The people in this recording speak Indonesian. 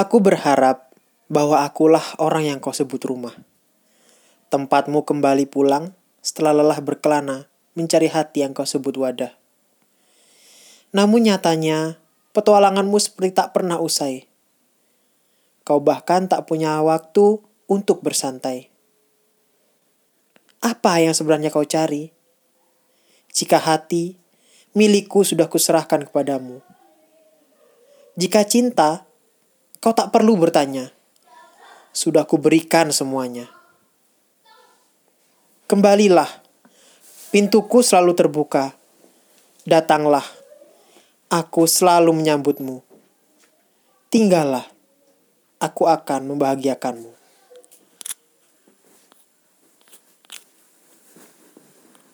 Aku berharap bahwa akulah orang yang kau sebut rumah. Tempatmu kembali pulang setelah lelah berkelana mencari hati yang kau sebut wadah. Namun nyatanya, petualanganmu seperti tak pernah usai. Kau bahkan tak punya waktu untuk bersantai. Apa yang sebenarnya kau cari? Jika hati milikku sudah kuserahkan kepadamu. Jika cinta, kau tak perlu bertanya. Sudah kuberikan semuanya. Kembalilah. Pintuku selalu terbuka. Datanglah. Aku selalu menyambutmu. Tinggallah. Aku akan membahagiakanmu.